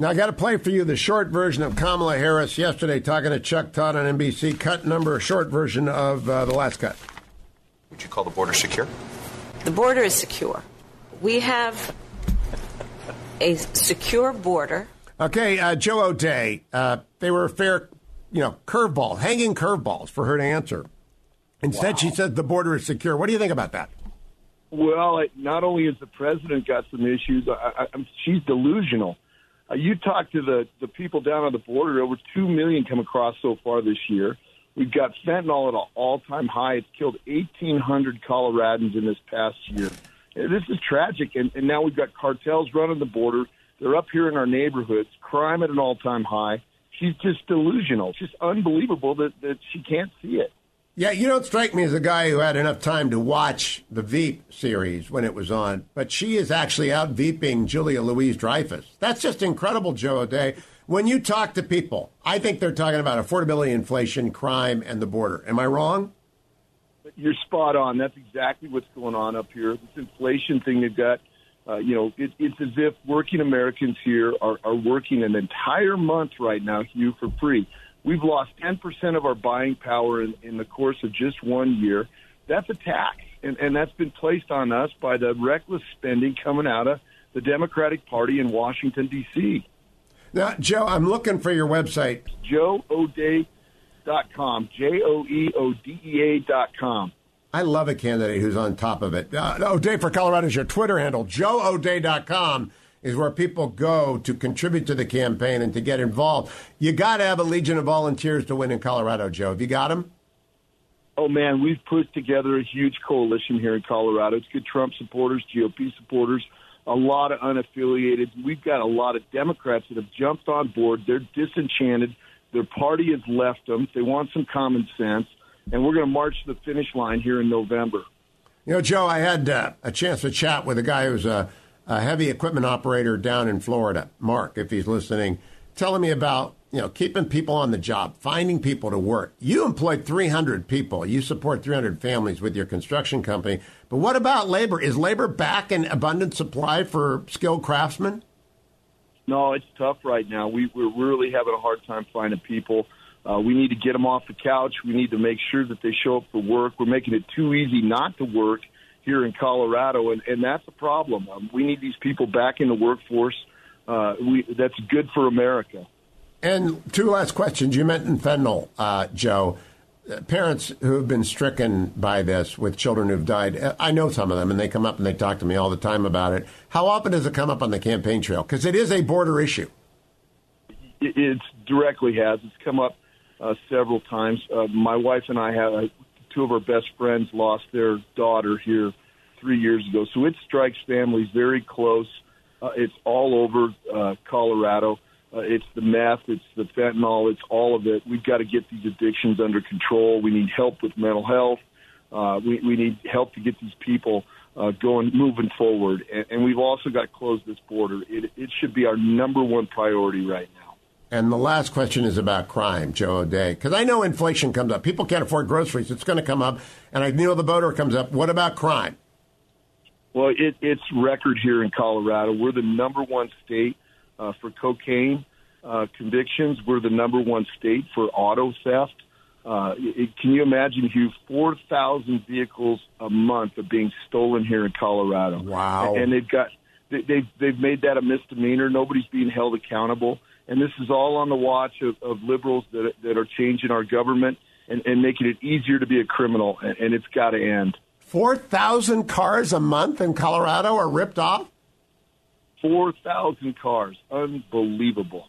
Now, I got to play for you the short version of Kamala Harris yesterday talking to Chuck Todd on NBC. Cut number, short version of uh, the last cut. Would you call the border secure? The border is secure. We have a secure border. Okay, uh, Joe O'Dea. Uh, they were fair, you know, curveball, hanging curveballs for her to answer. Instead, wow. she said the border is secure. What do you think about that? Well, not only has the president got some issues, I, I, she's delusional. Uh, you talk to the, the people down on the border, over 2 million come across so far this year. We've got fentanyl at an all time high. It's killed 1,800 Coloradans in this past year. This is tragic. And, and now we've got cartels running the border. They're up here in our neighborhoods, crime at an all time high. She's just delusional. It's just unbelievable that, that she can't see it. Yeah, you don't strike me as a guy who had enough time to watch the Veep series when it was on, but she is actually out Veeping Julia Louise Dreyfus. That's just incredible, Joe O'Dea. When you talk to people, I think they're talking about affordability, inflation, crime, and the border. Am I wrong? You're spot on. That's exactly what's going on up here. This inflation thing they've got, uh, you know, it, it's as if working Americans here are, are working an entire month right now, Hugh, for free. We've lost 10% of our buying power in, in the course of just one year. That's a tax, and, and that's been placed on us by the reckless spending coming out of the Democratic Party in Washington, D.C. Now, Joe, I'm looking for your website. JoeO'Dea.com. J O E O D E A.com. I love a candidate who's on top of it. Uh, O'Dea for Colorado is your Twitter handle. JoeO'Dea.com is where people go to contribute to the campaign and to get involved. You got to have a legion of volunteers to win in Colorado, Joe. Have you got them? Oh man, we've put together a huge coalition here in Colorado. It's good Trump supporters, GOP supporters, a lot of unaffiliated. We've got a lot of Democrats that have jumped on board. They're disenchanted. Their party has left them. They want some common sense, and we're going to march to the finish line here in November. You know, Joe, I had uh, a chance to chat with a guy who's a a heavy equipment operator down in Florida, Mark, if he's listening, telling me about you know keeping people on the job, finding people to work. You employ 300 people. You support 300 families with your construction company. But what about labor? Is labor back in abundant supply for skilled craftsmen? No, it's tough right now. We, we're really having a hard time finding people. Uh, we need to get them off the couch. We need to make sure that they show up for work. We're making it too easy not to work here in Colorado, and, and that's a problem. Um, we need these people back in the workforce. Uh, we, that's good for America. And two last questions. You mentioned fentanyl, uh, Joe. Uh, parents who have been stricken by this with children who've died, uh, I know some of them, and they come up and they talk to me all the time about it. How often does it come up on the campaign trail? Because it is a border issue. It, it directly has. It's come up uh, several times. Uh, my wife and I have two of our best friends lost their daughter here three years ago. So it strikes families very close. Uh, it's all over uh, Colorado. Uh, it's the meth, it's the fentanyl, it's all of it. We've got to get these addictions under control. We need help with mental health. Uh, we, we need help to get these people uh, going, moving forward. And, and we've also got to close this border. It, it should be our number one priority right now. And the last question is about crime, Joe O'Dea, Because I know inflation comes up. People can't afford groceries. It's going to come up. And I know the voter comes up. What about crime? Well, it, it's record here in Colorado. We're the number one state uh, for cocaine uh, convictions. We're the number one state for auto theft. Uh, it, can you imagine, Hugh, 4,000 vehicles a month are being stolen here in Colorado. Wow. And they've got, they, they've, they've made that a misdemeanor. Nobody's being held accountable and this is all on the watch of, of liberals that that are changing our government and, and making it easier to be a criminal, and, and it's got to end. Four thousand cars a month in Colorado are ripped off. Four thousand cars, unbelievable.